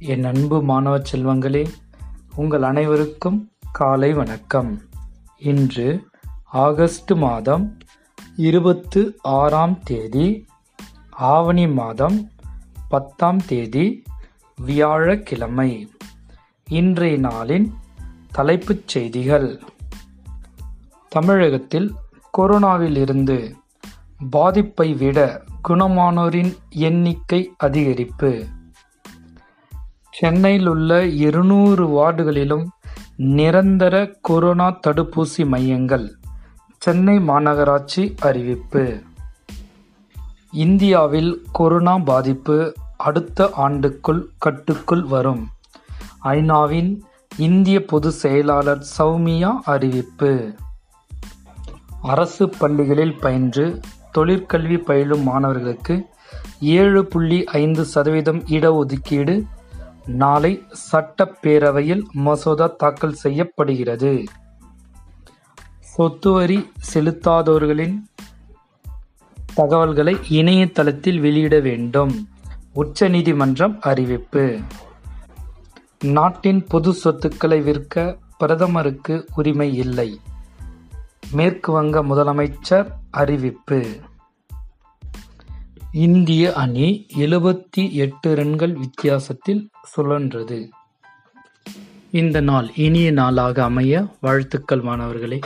என் அன்பு மாணவ செல்வங்களே உங்கள் அனைவருக்கும் காலை வணக்கம். இன்று ஆகஸ்ட் மாதம் இருபத்து ஆறாம் தேதி ஆவணி மாதம் பத்தாம் தேதி வியாழக்கிழமை. இன்றைய நாளின் தலைப்புச் செய்திகள். தமிழகத்தில் கொரோனாவிலிருந்து பாதிப்பை விட குணமானோரின் எண்ணிக்கை அதிகரிப்பு. சென்னையில் உள்ள இருநூறு வார்டுகளிலும் நிரந்தர கொரோனா தடுப்பூசி மையங்கள். சென்னை மாநகராட்சி அறிவிப்பு. இந்தியாவில் கொரோனா பாதிப்பு அடுத்த ஆண்டுக்குள் கட்டுக்குள் வரும். ஐநாவின் இந்திய பொதுச் செயலாளர் சௌமியா அறிவிப்பு. அரசு பள்ளிகளில் பயின்று தொழிற்கல்வி பயிலும் மாணவர்களுக்கு ஏழு புள்ளி ஐந்து சதவீதம் இடஒதுக்கீடு நாளை சட்டப்பேரவையில் மசோதா தாக்கல் செய்யப்படுகிறது. சொத்து வரி செலுத்தாதோர்களின் தகவல்களை இணையதளத்தில் வெளியிட வேண்டும். உச்சநீதிமன்றம் அறிவிப்பு. நாட்டின் பொது சொத்துக்களை விற்க பிரதமருக்கு உரிமை இல்லை. மேற்கு வங்க முதலமைச்சர் அறிவிப்பு. இந்திய அணி எழுபத்தி எட்டு ரன்கள் வித்தியாசத்தில் சுழன்றது. இந்த நாள் இனிய நாளாக அமைய வாழ்த்துக்கள் மாணவர்களே.